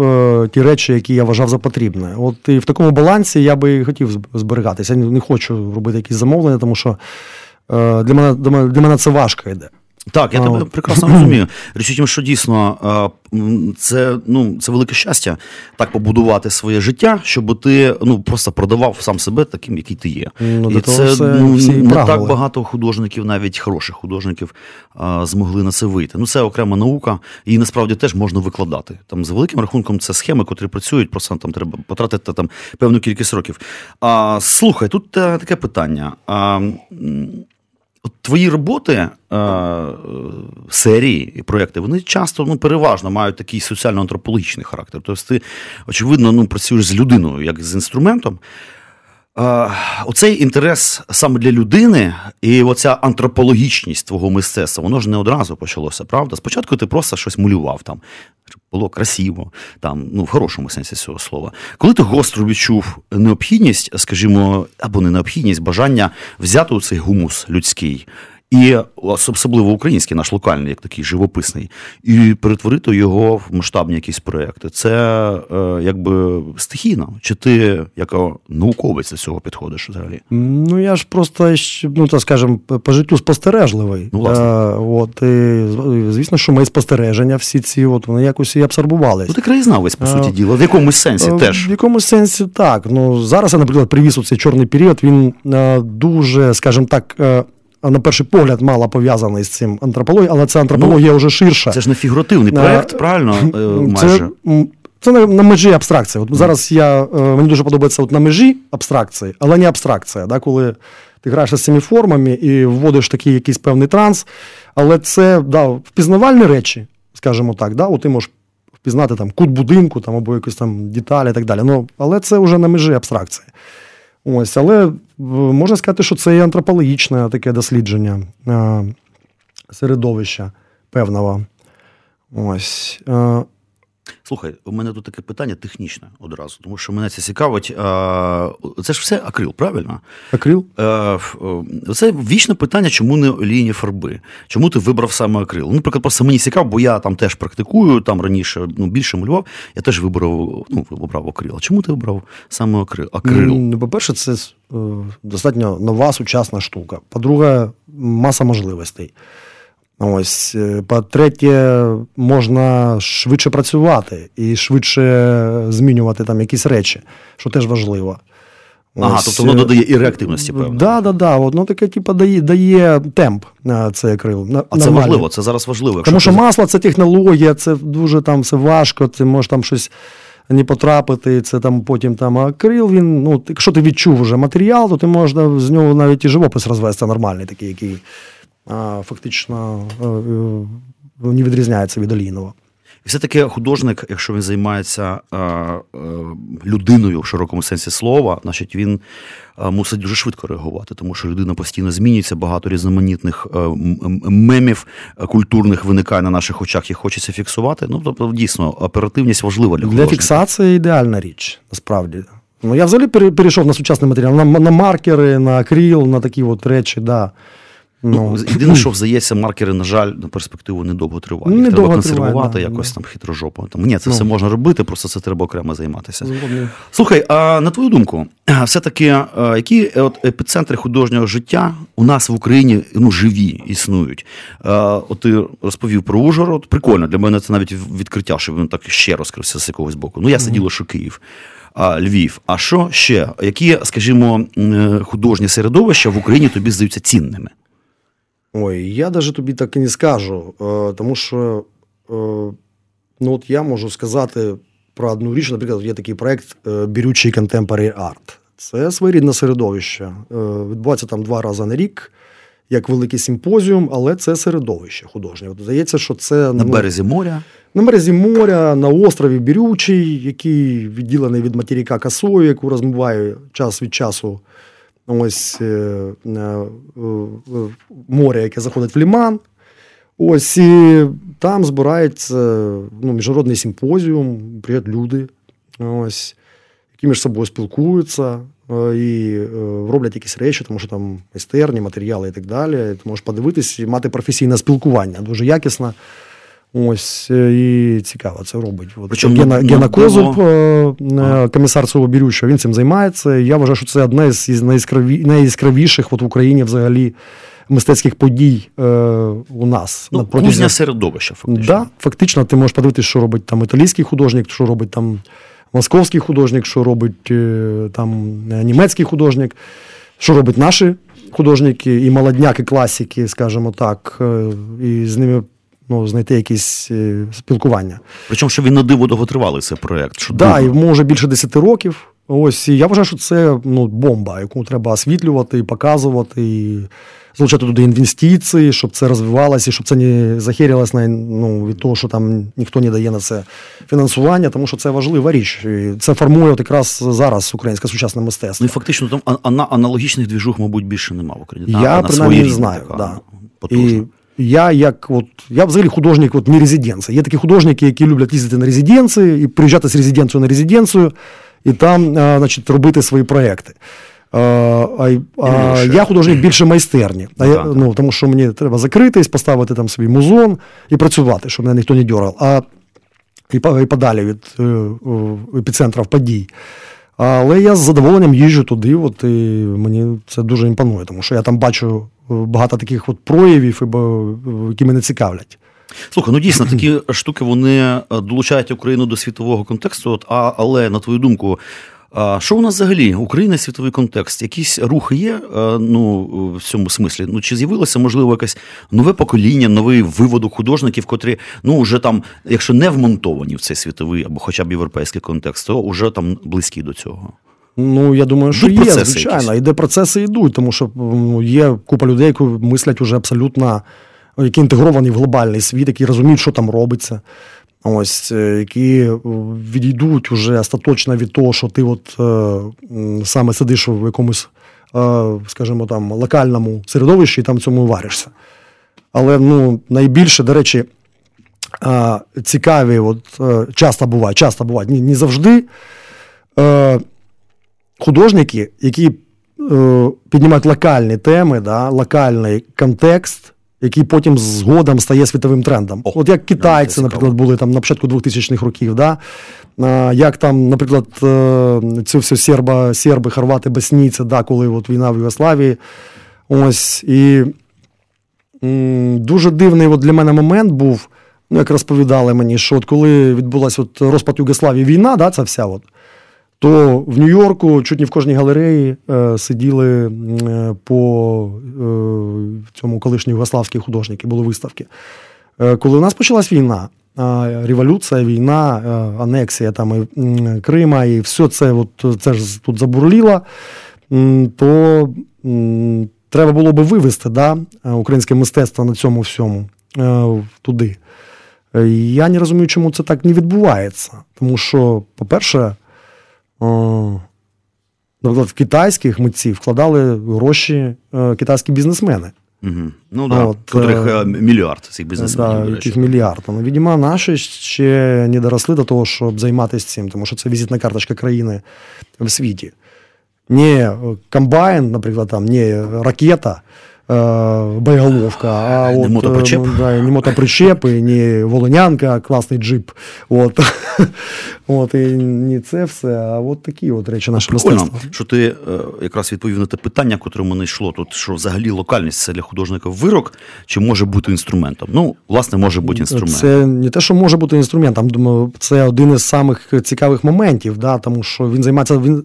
ті речі, які я вважав за потрібне. От і в такому балансі я би хотів зберігатися. Я не хочу робити якісь замовлення, тому що для мене для мене це важко йде. Так, я тебе прекрасно розумію. Річ у тім, що дійсно це ну, це велике щастя так побудувати своє життя, щоб ти ну, просто продавав сам себе таким, який ти є. Ну, І це ну, не так багато художників, навіть хороших художників, змогли на це вийти. Ну, Це окрема наука, і насправді теж можна викладати. Там За великим рахунком, це схеми, котрі працюють, просто там треба потратити там певну кількість років. А, Слухай, тут таке питання. А, Твої роботи, е, серії і проекти, вони часто ну, переважно мають такий соціально-антропологічний характер. Тобто ти, очевидно, ну, працюєш з людиною, як з інструментом. Е, оцей інтерес саме для людини і оця антропологічність твого мистецтва, воно ж не одразу почалося, правда? Спочатку ти просто щось малював там, було красиво, там, ну, в хорошому сенсі цього слова. Коли ти гостро відчув необхідність, скажімо, або не необхідність, бажання взяти у цей гумус людський і особливо український, наш локальний, як такий живописний, і перетворити його в масштабні якісь проекти. Це е, якби стихійно. Чи ти як науковець до цього підходиш взагалі? Ну я ж просто ну так скажем, по життю спостережливий. Ну, власне. А, от, і, Звісно, що мої спостереження всі ці от вони якось і абсорбувалися. Ну, ти краєзнавець, по суті діла, в якомусь сенсі а, теж. В якомусь сенсі так. Ну зараз я, наприклад, привіз у цей чорний період. Він а, дуже, скажімо так на перший погляд мало пов'язаний з цим антропологією, але це антропологія ну, вже ширша. Це ж не фігуративний проєкт, а, правильно? Е, майже. Це, це на, на межі абстракції. От Зараз я, е, мені дуже подобається от на межі абстракції, але не абстракція. Да, Коли ти граєш з цими формами і вводиш такий якийсь певний транс, але це да, впізнавальні речі, скажімо так. Да, от Ти можеш впізнати там кут будинку там, або якісь там деталі і так далі. Ну, Але це вже на межі абстракції. Ось, Але можна сказати, що це і антропологічне таке дослідження середовища певного. Ось. Слухай, у мене тут таке питання технічне одразу, тому що мене це цікавить. Це ж все акрил, правильно? Акрил? Це вічне питання, чому не олійні фарби? Чому ти вибрав саме акрил? Ну, наприклад, просто мені цікаво, бо я там теж практикую, там раніше ну, більше малював, я теж вибрав ну, обрав акрил. А чому ти вибрав саме акрил? Ну, По-перше, це е, достатньо нова сучасна штука. По-друге, маса можливостей. Ось, е, по-третє, можна швидше працювати і швидше змінювати там якісь речі, що теж важливо. Ага, тобто воно додає і реактивності, певно. Так, да, да, да. Воно таке, типу, дає дає темп на цей акрил. А це важливо, це зараз важливо. Тому що ти... масло це технологія, це дуже там все важко, ти можеш там щось не потрапити, це там потім там акрил. Він, ну, Якщо ти відчув вже матеріал, то ти можна з нього навіть і живопис розвести нормальний, такий, який фактично е, е, не відрізняється від олійного. І все-таки художник, якщо він займається е, е, людиною в широкому сенсі слова, значить він е, мусить дуже швидко реагувати, тому що людина постійно змінюється, багато різноманітних е, мемів культурних виникає на наших очах і хочеться фіксувати. Ну, тобто, дійсно, оперативність важлива для художника. Для фіксації ідеальна річ, насправді. Ну, Я взагалі перейшов на сучасний матеріал, на на маркери, на акрил, на такі от речі. Да. Ну, ну, Єдине, що здається, маркери, на жаль, на перспективу недовго тривають. Не треба консервувати да, якось да. там хитрожопо. Там, Ні, це ну. все можна робити, просто це треба окремо займатися. Згодні. Слухай, а на твою думку, все-таки які от епіцентри художнього життя у нас в Україні ну, живі існують? От ти розповів про Ужгород. Прикольно, для мене це навіть відкриття, щоб він так ще розкрився з якогось боку. Ну, я сиділо, що Київ. Львів. А що ще? Які, скажімо, художні середовища в Україні тобі здаються цінними? Ой, я навіть тобі так і не скажу, е, тому що е, ну от я можу сказати про одну річ, наприклад, є такий проєкт е, Бірючий Contemporary Art. Це своєрідне середовище. Відбувається там два рази на рік, як великий симпозіум, але це середовище художнє. От Здається, що це на ну, березі моря. На березі моря, на острові Бірючий, який відділений від материка косою, яку розмиває час від часу ось е, е, море, яке заходить в Ліман. Ось і там збирається ну, міжнародний симпозіум, приїжджають люди, ось, які між собою спілкуються. е, і е, роблять якісь речі, тому що там майстерні, матеріали і так далі. Ти можеш подивитись і мати професійне спілкування, дуже якісне. Ось е, і цікаво це робить. От, Причому Гена, на- Гена Козуб, е, комісар цього бірючого, він цим займається. Я вважаю, що це одна із із найяскраві, найяскравіших от в Україні взагалі мистецьких подій е, у нас. Ну, На кузня середовища, фактично. Да, фактично, ти можеш подивитися, що робить там італійський художник, що робить там московський художник, що робить там німецький художник, що робить наші художники і молодняки, класики, скажімо так, і з ними ну, знайти якісь е, спілкування. Причому, що він на диво довготривалий цей проєкт. Що Да, і вже більше 10 років. Ось і я вважаю, що це ну, бомба, яку треба освітлювати, показувати, і залучати туди інвестиції, щоб це розвивалося, і щоб це не захерялось на ну, від того, що там ніхто не дає на це фінансування, тому що це важлива річ. І це формує от якраз зараз українське сучасне мистецтво. Ну і фактично там аналогічних двіжух, мабуть, більше нема в Україні. Я Вона принаймні не знаю. така, Да. потужна. І я як от я взагалі художник от не резиденції. Є такі художники, які люблять їздити на резиденції і приїжджати з резиденцію на резиденцію, і там, а, значить, робити свої проекти. А, а, а, я художник більше майстерні. А Ну, я, ну, тому що мені треба закритись, поставити там свій музон і працювати, щоб мене ніхто не дергав. А і, і подалі від е, епіцентрів подій. Але я з задоволенням їжджу туди, от, і мені це дуже імпонує, тому що я там бачу е, багато таких от проявів, які мене цікавлять. Слухай, ну дійсно такі штуки вони е, долучають Україну до світового контексту. От, а, але на твою думку, а, що у нас взагалі? Україна світовий контекст? Якісь рухи є е, ну, в цьому смислі? Ну чи з'явилося можливо якесь нове покоління, новий виводок художників, котрі ну вже там, якщо не вмонтовані в цей світовий або хоча б європейський контекст, то вже там близькі до цього. Ну, я думаю, що є, звичайно. якісь? І де процеси йдуть, тому що ну, є купа людей, які мислять уже абсолютно, які інтегровані в глобальний світ, які розуміють, що там робиться. Ось, е, які е, відійдуть уже остаточно від того, що ти от е, саме сидиш в якомусь, е, скажімо там, локальному середовищі і там в цьому варишся. Але ну, найбільше, до речі, е, цікаві, от, е, часто бувають, часто не, не завжди. Художники, які е, піднімають локальні теми, да, локальний контекст, який потім згодом стає світовим трендом. О, От як китайці, наприклад, були там на початку 2000-х років, да? е, як там, наприклад, е, це все серба, серби, хорвати, боснійці, да, коли от війна в Югославії. Ось, і м, дуже дивний от для мене момент був. Ну, як розповідали мені, що от коли відбулася от розпад Югославії війна, да, ця вся от, то в Нью-Йорку чуть не в кожній галереї е, сиділи е, по е, цьому колишні югославські художники, були виставки. Е, коли у нас почалась війна, революція, війна, е, анексія там, і, Крима, і все це, от, це ж тут забурліло, то треба було би вивести да, українське мистецтво на цьому всьому е, туди. Я не розумію, чому це так не відбувається. Тому що, по-перше, наприклад, в китайських митців вкладали гроші е, китайські бізнесмени. Угу. Ну да, От, котрих е, е, мільярд цих бізнесменів. Да, яких мільярд. Ну, видимо, наші ще не доросли до того, щоб займатися цим, тому що це візитна карточка країни в світі. Не е, комбайн, наприклад, там, не ракета, е, боєголовка, а Не от, мотопричеп. е, да, не мотопричеп, і не волонянка, класний джип. От. от, і не це все, а от такі от речі наше Прикольно, мистецтво. що ти е, якраз відповів на те питання, котре мене йшло тут, що взагалі локальність це для художника вирок, чи може бути інструментом? Ну, власне, може бути інструментом. Це не те, що може бути інструментом. Думаю, це один із самих цікавих моментів, да, тому що він займається. Він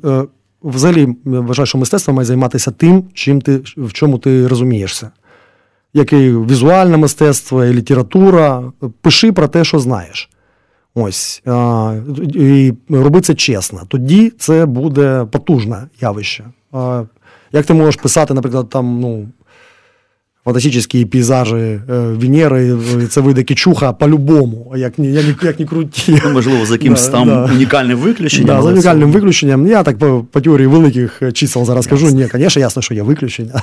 взагалі вважаю, що мистецтво має займатися тим, чим ти в чому ти розумієшся. Як і візуальне мистецтво, і література. Пиши про те, що знаєш. Ось. А, і роби це чесно. Тоді це буде потужне явище. А, як ти можеш писати, наприклад, там, ну, фантастичні пейзажі е, Венери, і це вийде кічуха по-любому, як ні, як, як ні круті. Ну, можливо, за якимось Да, там да. унікальним виключенням. Да, за унікальним це- виключенням. Я так по, по теорії великих чисел зараз кажу. Ні, звісно, ясно, що є виключення.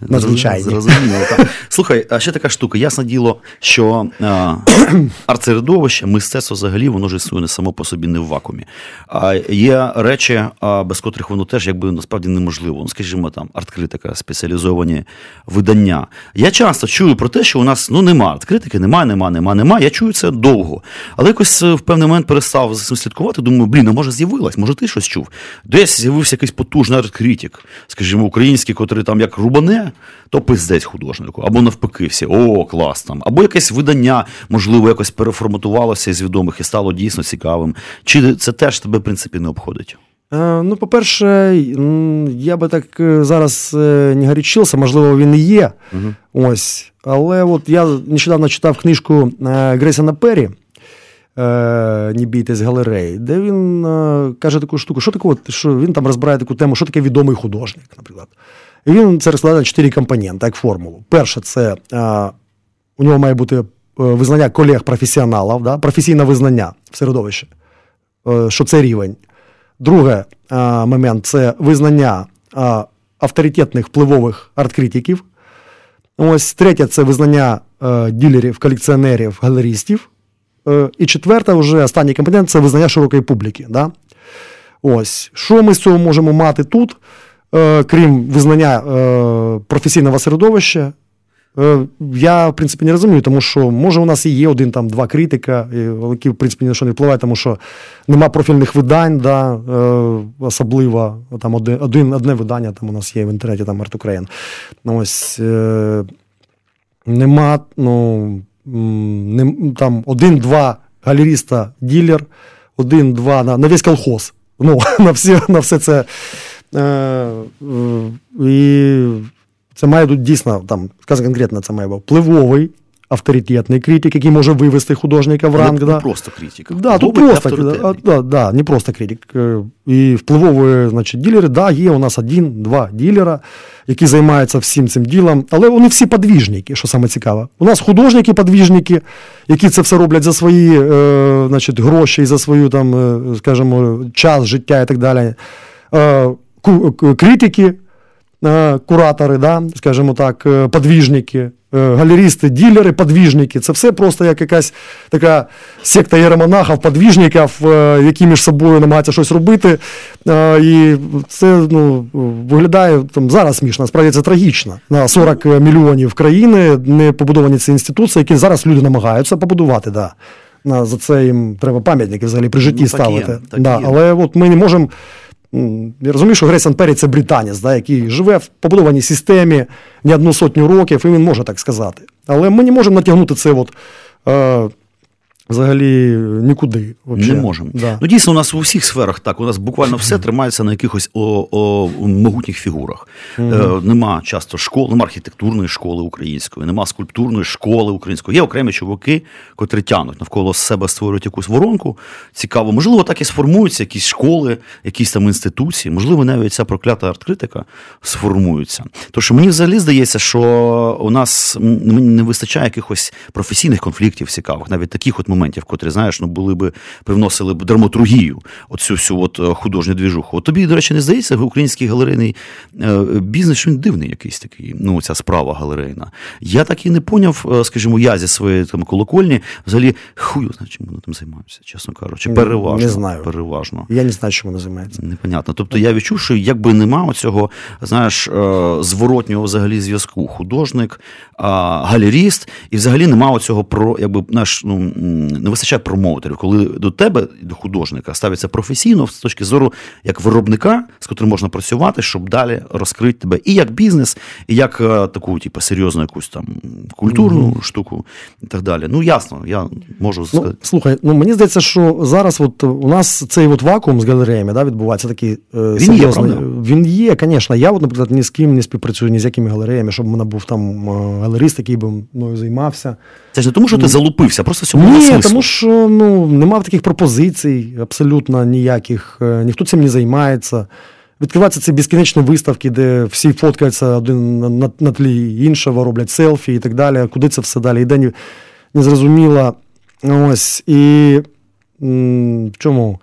Надзвичайні. Зрозуміло, так. Слухай, а ще така штука. Ясне діло, що арт-середовище, мистецтво взагалі, воно ж існує не само по собі не в вакуумі. А є речі, без котрих воно теж якби насправді неможливо. Ну, скажімо, там арт-критика, спеціалізовані видання. Я часто чую про те, що у нас ну нема арт-критики, нема, нема, нема, нема. Я чую це довго. Але якось е, в певний момент перестав за цим слідкувати. Думаю, блін, а може з'явилась, може ти щось чув? Десь з'явився якийсь потужний арт-критик, скажімо, український, котрий там як рубане, то пиздець художнику. Або навпаки, всі, о, клас там. Або якесь видання, можливо, якось переформатувалося із відомих і стало дійсно цікавим. Чи це теж тебе, в принципі, не обходить? Е, Ну, по-перше, я би так е, зараз е, не гарячився, можливо, він і є. Угу. Ось. Але от я нещодавно читав книжку Грейсона Перрі Не бійтесь галереї, де він каже таку штуку, що таке, що він там розбирає таку тему, що таке відомий художник, наприклад. Він це розкладає на чотири компоненти, як формулу. Перше, це е, у нього має бути е, визнання колег-професіоналів, да? професійне визнання в середовищі, е, що це рівень. Друге е, момент це визнання е, авторитетних впливових арт-критиків. Ось третє це визнання е, ділерів, колекціонерів, галеристів. Е, і четверте, вже останній компонент це визнання широкої публіки. Да? Ось, що ми з цього можемо мати тут, крім визнання е, професійного середовища? Е, Я, в принципі, не розумію, тому що може у нас і є один там два критика, які, в принципі, ні на що не впливають, тому що нема профільних видань, да, е, особливо там один, один, одне видання там у нас є в інтернеті, там Арт Україн. Ось е, нема, ну, м, не, там один-два галеріста, ділер, один-два на, на весь колхоз. Ну, на, всі, на все це. Е, і це має бути дійсно, там, сказано конкретно, це має бути впливовий, авторитетний критик, який може вивести художника в ранг. не, да. не просто критика. Да, тут просто, да, да, не просто критик. Е, І впливові, значить, ділери, да, є у нас один-два ділера, які займаються всім цим ділом, але вони всі подвіжники, що саме цікаве. У нас художники-подвіжники, які це все роблять за свої е, значить, гроші за свою, там, е, скажімо, час, життя і так далі. Е, критики, е, куратори, да, скажімо так, е, подвіжники, е, галерісти, ділери, подвіжники. Це все просто як якась така секта єромонахів, подвіжників, які між собою намагаються щось робити. І це ну, виглядає там зараз смішно, насправді це трагічно. На 40 мільйонів країни не побудовані ці інституції, які зараз люди намагаються побудувати. Да. За це їм треба пам'ятники взагалі при житті Ну, так є, ставити. так да. є. Але от ми не можемо. Я розумію, що Грейсон Перрі це британець, да, який живе в побудованій системі не одну сотню років, і він може так сказати. Але ми не можемо натягнути це от, е, взагалі нікуди. Вообще. Не можемо. Да. Ну, дійсно, у нас у всіх сферах так. У нас буквально все тримається на якихось о, о, могутніх фігурах. Е, нема часто школ, нема архітектурної школи української, нема скульптурної школи української. Є окремі чуваки, котрі тянуть навколо себе створюють якусь воронку. Цікаво, можливо, так і сформуються якісь школи, якісь там інституції, можливо, навіть ця проклята арт-критика сформується. Що мені взагалі здається, що у нас не вистачає якихось професійних конфліктів цікавих, навіть таких от моментів, котрі, знаєш, ну були би привносили б драматургію, оцю всю от е, художню двіжуху. От тобі, до речі, не здається, український галерейний е, бізнес, що він дивний якийсь такий, ну, ця справа галерейна. Я так і не поняв, е, скажімо, я зі своєї там колокольні, взагалі, хую, знає, чим вони там займаються, чесно кажучи. Переважно. не знаю. Переважно. Я не знаю, чим вона займається. Непонятно. Тобто я відчув, що якби нема цього, знаєш, зворотнього взагалі зв'язку. Художник, галеріст, і взагалі нема оцього про, якби, знаєш, ну, не вистачає промоутерів, коли до тебе, до художника, ставиться професійно з точки зору як виробника, з котрим можна працювати, щоб далі розкрити тебе і як бізнес, і як е, таку, типу, серйозну якусь там культурну штуку і так далі. Ну, ясно, я можу Ну, сказати. слухай, ну мені здається, що зараз от у нас цей от вакуум з галереями да, відбувається такий е, серйозний. Він є, звісно. Я, от, наприклад, ні з ким не співпрацюю, ні з якими галереями, щоб в мене був там е, галерист, який би мною займався. Це ж не тому, що ти залупився, просто в цьому нема Ні, тому що ну, нема таких пропозицій, абсолютно ніяких. Е, Ніхто цим не займається. Відкриваються ці безкінечні виставки, де всі фоткаються один на, на, тлі іншого, роблять селфі і так далі. Куди це все далі йде, не, не зрозуміло. Ось. І в чому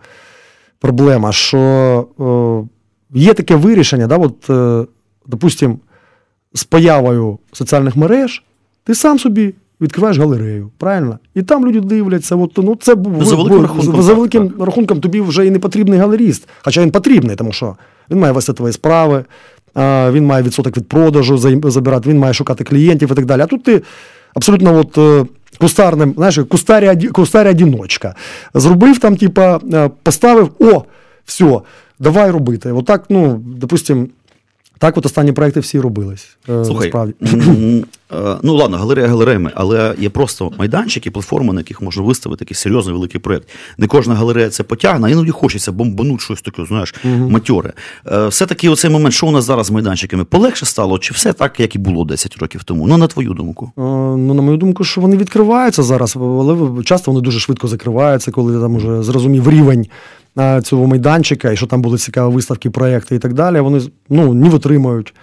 проблема? Що е, є таке вирішення, да, от, е, допустим, з появою соціальних мереж ти сам собі відкриваєш галерею, правильно? І там люди дивляться. От, ну, це Ну, за великим рахунком, за великим так. рахунком тобі вже і не потрібний галеріст. Хоча він потрібний, тому що він має вести твої справи, він має відсоток від продажу забирати, він має шукати клієнтів і так далі. А тут ти абсолютно от. е, Кустарним, знаєш, кустарі, оді- кустарі одіночка. Зробив там, типа, е, поставив, о, все, давай робити. Отак, ну, допустим, так от останні проекти всі робились. е, Слухай, насправді. е, ну ладно, галерея галереями, але є просто майданчики, платформи, на яких можна виставити такий серйозний великий проєкт. Не кожна галерея це потягне, а іноді хочеться бомбануть щось таке, знаєш, матьоре. Е, Все-таки оцей момент, що у нас зараз з майданчиками, полегше стало, чи все так, як і було 10 років тому? Ну, на твою думку. Ну, на мою думку, що вони відкриваються зараз, але часто вони дуже швидко закриваються, коли там уже зрозумів рівень цього майданчика, і що там були цікаві виставки, проекти і так далі. Вони ну, не витримують.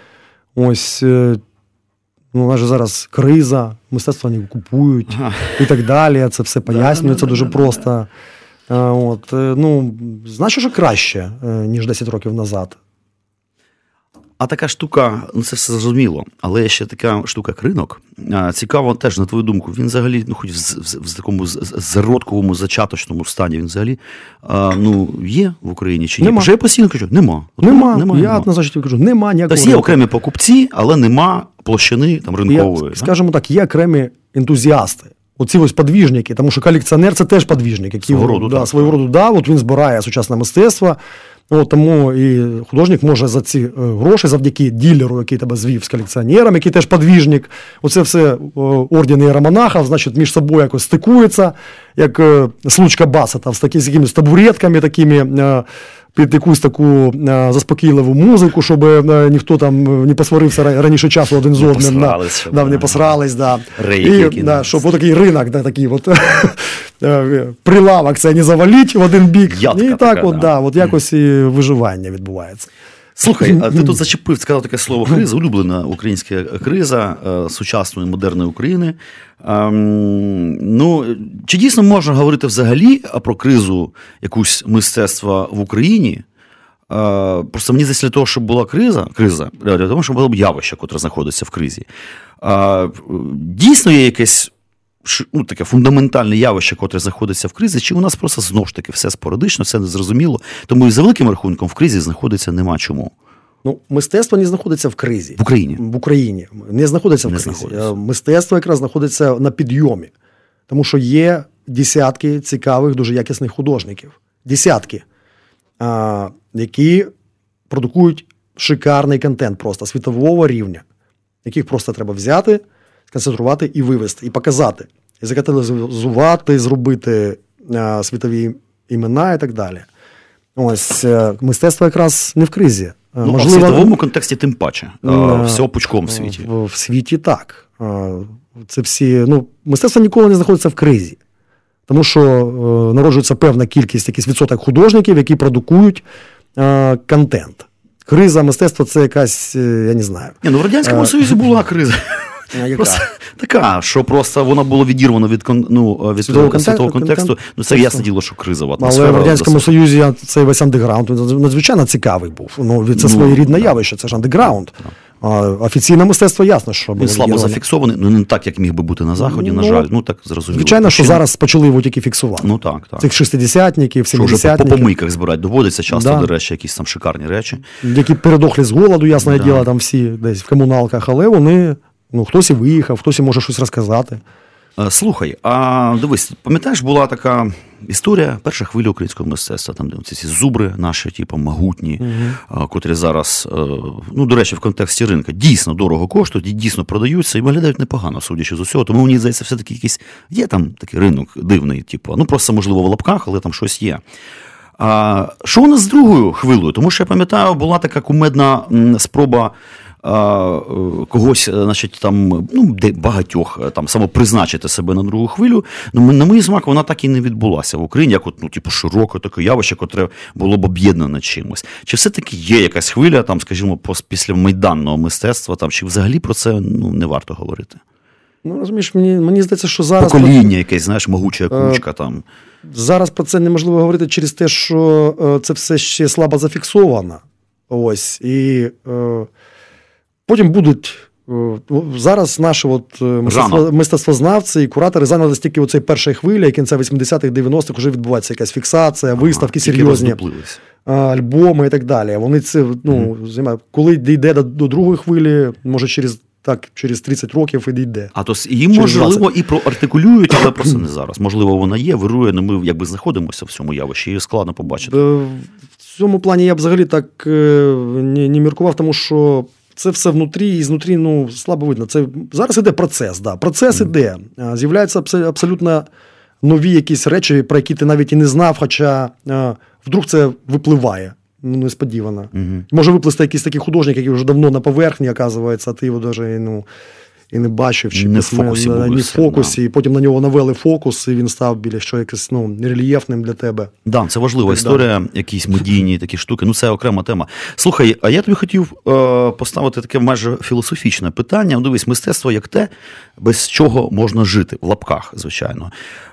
Ось. е, Ну, у нас же зараз криза, мистецтво не купують Ага. і так далі. Це все пояснюється дуже просто. Е, От, е, ну, значить, що краще, ніж 10 років назад. А така штука, ну це все зрозуміло, але ще така штука, як ринок. Цікаво теж, на твою думку, він взагалі, ну хоч в, в, в такому зародковому зачаточному стані, він взагалі а, ну, є в Україні чи ні? Нема. Вже я постійно кажу, нема. От Нема, нема, я нема. однозначно кажу, нема ніякого. Тобто є ринку. окремі покупці, але нема площини там ринкової. Я, скажімо так, є окремі ентузіасти. Оці ось подвіжники, тому що колекціонер це теж подвіжник, який Свого роду, да, так. свого роду да, от він збирає сучасне мистецтво. От, тому і художник може за ці е, гроші, завдяки ділеру, який тебе звів з колекціонером, який теж подвіжник. Оце все е, ордени іеромонахів, значить, між собою якось стикується, як е, случка басета з, такі, з якимись табуретками такими. Е, під якусь таку е, заспокійливу музику, щоб е, ніхто там е, не посварився раніше часу один з Не одним. да. посрались, Да, не посрались, да. Рейки І, да, щоб отакий ринок, да, такий от, е, прилавок це не завалить в один бік. Ядка і так, така, от, да. да, от якось і виживання відбувається. Слухай, а ти тут зачепив, сказав таке слово криза, улюблена українська криза е, сучасної модерної України. Ем, ну, чи дійсно можна говорити взагалі про кризу якусь мистецтва в Україні? Е, просто мені здається, для того, щоб була криза, криза, для того, щоб було б явище, яке знаходиться в кризі. Е, дійсно є якесь ну, таке фундаментальне явище, котре знаходиться в кризі, чи у нас просто знову ж таки все спорадично, все незрозуміло. Тому і за великим рахунком в кризі знаходиться нема чому. Ну, мистецтво не знаходиться в кризі. В Україні. В Україні не знаходиться в Не кризі. знаходиться. Е, Мистецтво якраз знаходиться на підйомі, тому що є десятки цікавих, дуже якісних художників. Десятки, а, які продукують шикарний контент просто світового рівня, яких просто треба взяти, сконцентрувати і вивести, і показати, і закаталізувати, зробити а, світові імена і так далі. Ось е, мистецтво якраз не в кризі. Е, Ну, а в світовому контексті тим паче. Е, Е, Всього пучком в світі. В, в світі так. Е, Це всі, ну, мистецтво ніколи не знаходиться в кризі. Тому що е, народжується певна кількість, якийсь відсоток художників, які продукують е, контент. Криза мистецтва це якась, е, я не знаю. Ні, ну в Радянському Е, Союзі була криза. Яка? Просто така, що просто вона була відірвана від, ну, від Світового контексту, контексту. Ну, це ясне діло, що кризова Але в Радянському. Союзі цей весь андеграунд надзвичайно цікавий був. Ну, це Ну, своєрідне явище, це ж андеграунд. А, офіційне мистецтво ясно, що було Він слабо зафіксований, ну не так, як міг би бути на Заході, на Ну, жаль. Ну так зрозуміло. Звичайно, що зараз почали його тільки фіксувати. Ну так, так. Цих шестидесятників, вже по, по помийках збирати доводиться часто, Да. до речі, якісь там шикарні речі. які передохли з голоду, ясне Да. діло, там всі десь в комуналках, але вони, ну, хтось і виїхав, хтось і може щось розказати. Е, Слухай, а дивись, пам'ятаєш, була така історія перша хвиля українського мистецтва, там де ці ці зубри наші, типу, могутні, а, котрі зараз, е, ну, до речі, в контексті ринка дійсно дорого коштують і дійсно продаються і виглядають непогано, судячи з усього. Тому мені здається, все-таки якийсь є там такий ринок дивний, типу, ну просто можливо в лапках, але там щось є. А, що у нас з другою хвилею? Тому що я пам'ятаю, була така кумедна спроба. Е, Когось, е, значить, там ну де багатьох е, там самопризначити себе на другу хвилю. Ну на мій смак вона так і не відбулася в Україні, як от, ну, типу, широке таке явище, котре було б об'єднане чимось. Чи все-таки є якась хвиля, там, скажімо, пос- після майданного мистецтва, там, чи взагалі про це ну, не варто говорити? Ну, розумієш, мені, мені здається, що зараз, Покоління якесь, знаєш, могуча кучка там. зараз про це неможливо говорити через те, що це все ще слабо зафіксовано. Ось. І е, потім будуть Зараз наші от мистецтво, мистецтвознавці і куратори зайнялися тільки цієї першої хвилі, кінця 80-х, 90-х вже відбувається якась фіксація, виставки ага, серйозні, альбоми і так далі. Вони це ну, mm. коли дійде до, до другої хвилі, може через так через 30 років і дійде. А то її можливо і проартикулюють, але просто не зараз. Можливо, вона є, вирує, але ми якби знаходимося в цьому явищі, її складно побачити. Е, в цьому плані я б взагалі так е, не, не міркував, тому що. Це все внутрі, і знутрі ну, слабо видно. Це Зараз іде процес. Да. Процес іде. З'являються абсолютно нові якісь речі, про які ти навіть і не знав, хоча вдруг це випливає ну, несподівано. Угу. Може виплисти якийсь такий художник, який вже давно на поверхні, оказується, а ти його навіть ну, і не бачив, чи не в фокусі, не в фокусі. Да. І потім на нього навели фокус, і він став біля що якось ну, рельєфним для тебе. Да, це важлива так, історія, да. якісь медійні такі штуки. Ну, це окрема тема. Слухай, а я тобі хотів е, поставити таке майже філософічне питання. Ну, дивись, мистецтво як те, без чого можна жити, в лапках, звичайно.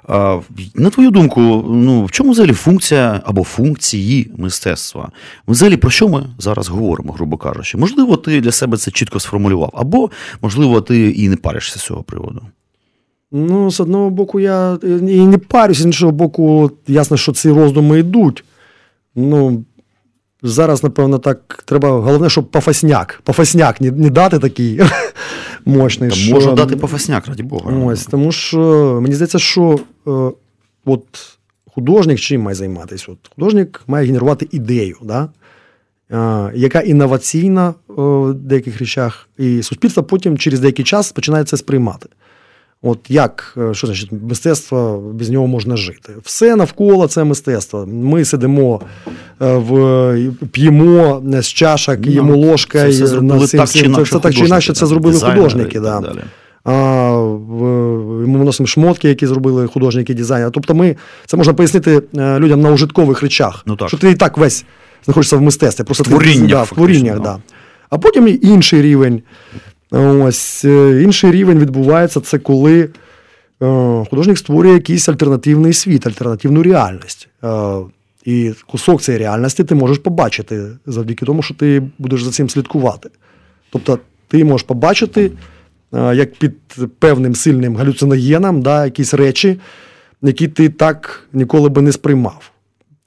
Е, на твою думку, ну, в чому взагалі функція або функції мистецтва? Взагалі, про що ми зараз говоримо, грубо кажучи? Можливо, ти для себе це чітко сформулював, або, можливо, ти і не паришся з цього приводу? Ну, з одного боку, я і не парюся, з іншого боку, ясно, що ці роздуми йдуть. Ну, Зараз, напевно, так треба. Головне, щоб пафасняк. Пафасняк не не дати такий мощний. Та що... Можна дати пафасняк, раді Бога. Ось, Тому що мені здається, що е, от художник чим має займатися? От Художник має генерувати ідею. Да? Яка інноваційна в деяких речах, і суспільство потім через деякий час починає це сприймати. От як, е, що значить, мистецтво без нього можна жити? Все навколо це мистецтво. Ми сидимо е, в п'ємо з чашок, ну, їмо ложкою. Це, це, інакше це так чи інакше це зробили художники. Да. Ми вносимо шмотки, які зробили художники дизайнери. Тобто, ми це можна пояснити е, людям на ужиткових речах. Ну, так. Що ти і так весь знаходишся в мистецтві. Просто творіннях, да, в творіннях, да. А потім інший рівень. Ось е, Інший рівень відбувається це коли е, художник створює якийсь альтернативний світ, альтернативну реальність. І кусок цієї реальності ти можеш побачити завдяки тому, що ти будеш за цим слідкувати. Тобто ти можеш побачити, як під певним сильним галюциногеном да, якісь речі, які ти так ніколи би не сприймав.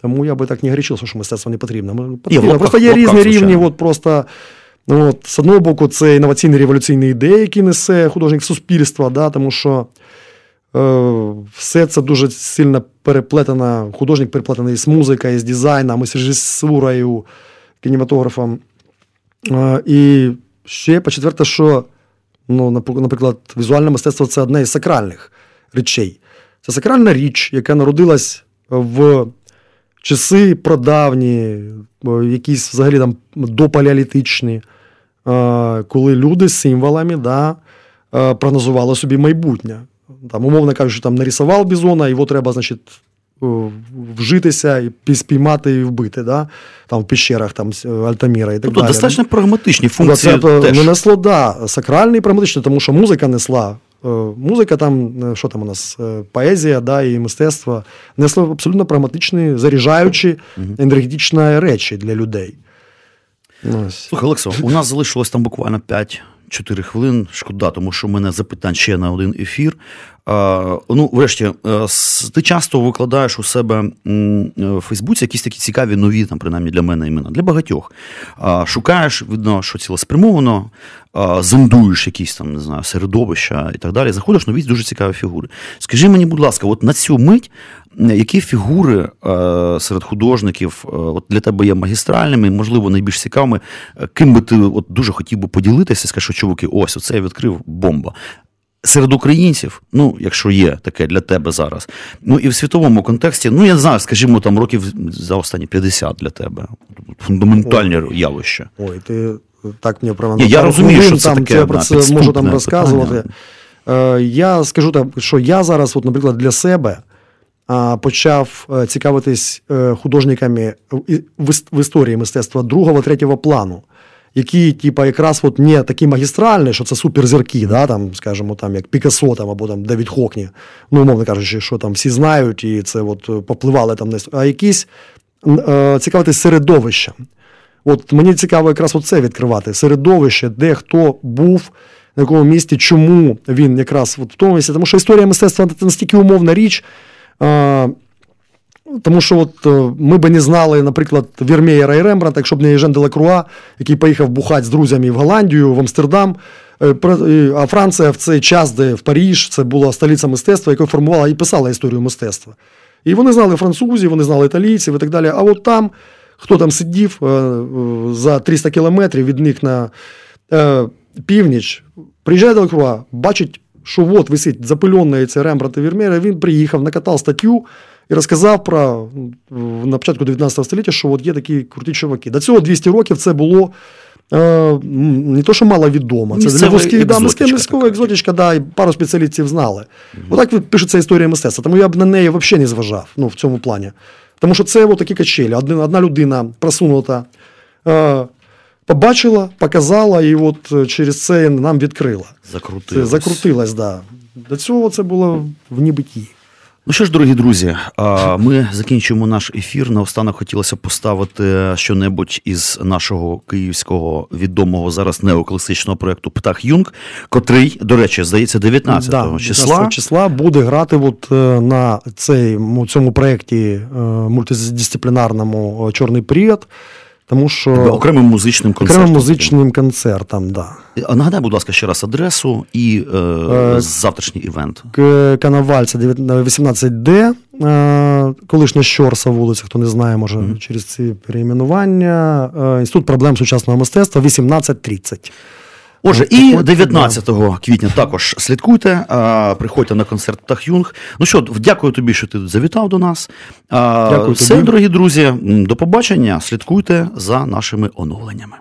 Тому я би так не горячился, що мистецтво не потрібно. потрібно. Є, просто є різні рівні. От просто ну, от, З одного боку, це інноваційні революційні ідеї, які несе художник суспільства, да, тому що е, все це дуже сильно переплетено. Художник переплетений з музикою, з дизайном, з режисурою, кінематографом. Е, і ще, по-четверте, що, ну, наприклад, візуальне мистецтво це одне із сакральних речей. Це сакральна річ, яка народилась в часи продавні, якісь взагалі там допалеолітичні, коли люди з символами да, прогнозували собі майбутнє. Там, Умовно кажучи, там нарисував бізона, його треба, значить, вжитися, і спіймати і вбити, да? там в пещерах там, Альтаміра і так тобто далі. достатньо прагматичні функції. Це теж. несло, да, сакральний прагматичний, тому що музика несла Е, музика там, е, що там у нас, е, поезія да, і мистецтво несли абсолютно прагматичні, заряджаючі, енергетичні речі для людей. Ось. Слухай, Олексо, у нас залишилось там буквально 5-4 хвилин. Шкода, тому що в мене запитань ще на один ефір. Ну, врешті, ти часто викладаєш у себе в Фейсбуці якісь такі цікаві нові, там, принаймні для мене імена, для багатьох. Шукаєш, видно, що цілеспрямовано, зондуєш якісь там, не знаю, середовища і так далі. Заходиш нові дуже цікаві фігури. Скажи мені, будь ласка, от на цю мить. Які фігури серед художників от для тебе є магістральними, можливо, найбільш цікавими, ким би ти от дуже хотів би поділитися, скажеш, чуваки, ось оце я відкрив бомба серед українців, ну, якщо є таке для тебе зараз, ну і в світовому контексті, ну я не знаю, скажімо, там років за останні 50 для тебе. Фундаментальні Ой. явища. Ой, ти так мені про Я розумію, що це таке. Я про це можу там розказувати. Питання. Я скажу так, що я зараз, от, наприклад, для себе. Почав е, цікавитись е, художниками в історії мистецтва другого, третього плану які, типа, якраз от не такі магістральні, що це суперзірки, да, там, скажімо, там, як Пікассо там, або там Девід Хокні, ну, умовно кажучи, що там всі знають, і це от попливали там, а якісь е, цікавитись середовищем. От мені цікаво якраз це відкривати середовище, де хто був, на якому місці, чому він якраз от в тому місці. Тому що історія мистецтва це настільки умовна річ. Тому що от е, ми би не знали, наприклад, Вірмеєра і Рембранта, якщо б не Єжен Делакруа, який поїхав бухати з друзями в Голландію, в Амстердам. Е, а Франція в цей час, де в Паріж, це була столиця мистецтва, яка формувала і писала історію мистецтва. І вони знали французів, вони знали італійців і так далі. А от там, хто там сидів за 300 кілометрів від них на північ, приїжджає Делакруа, бачить, що от висить запильонний цей Рембрандт і Вірмеєр, він приїхав, накатав статтю і розказав про на початку 19 століття, що от є такі круті чуваки. До цього 200 років це було. Е, не то, що мало відомо, це для вузьких да, міськова екзотичка, да, і пару спеціалістів знали. Угу. Отак пишеться історія мистецтва. Тому я б на неї взагалі не зважав ну, в цьому плані. Тому що це такі качелі. Одна, одна людина просунута, е, побачила, показала, і от через це нам відкрила. Закрутилась. Це закрутилась, да. До цього це було в нібитті. Ну що ж, дорогі друзі, ми закінчуємо наш ефір. Наостанок хотілося поставити щонебудь із нашого київського відомого зараз неокласичного проєкту Птах Юнг, котрий, до речі, здається, 19 да, числа 19 числа буде грати от е, на цей, цьому проєкті е, мультидисциплінарному Чорний період. Тому що окремим музичним концертом. Окремим музичним концертом, да. Нагадай, будь ласка, ще раз адресу і е, е, завтрашній івент. Канаваль, це 18Д, е, колишня Щорса вулиця, хто не знає, може mm-hmm. через ці переіменування. Е, Інститут проблем сучасного мистецтва 18.30. Отже, і 19 квітня також слідкуйте, приходьте на концерт Птах Юнг. Ну що, дякую тобі, що ти завітав до нас. Дякую Все, тобі. дорогі друзі, до побачення. Слідкуйте за нашими оновленнями.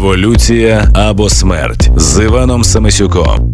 Еволюція або смерть з Іваном Самисюком.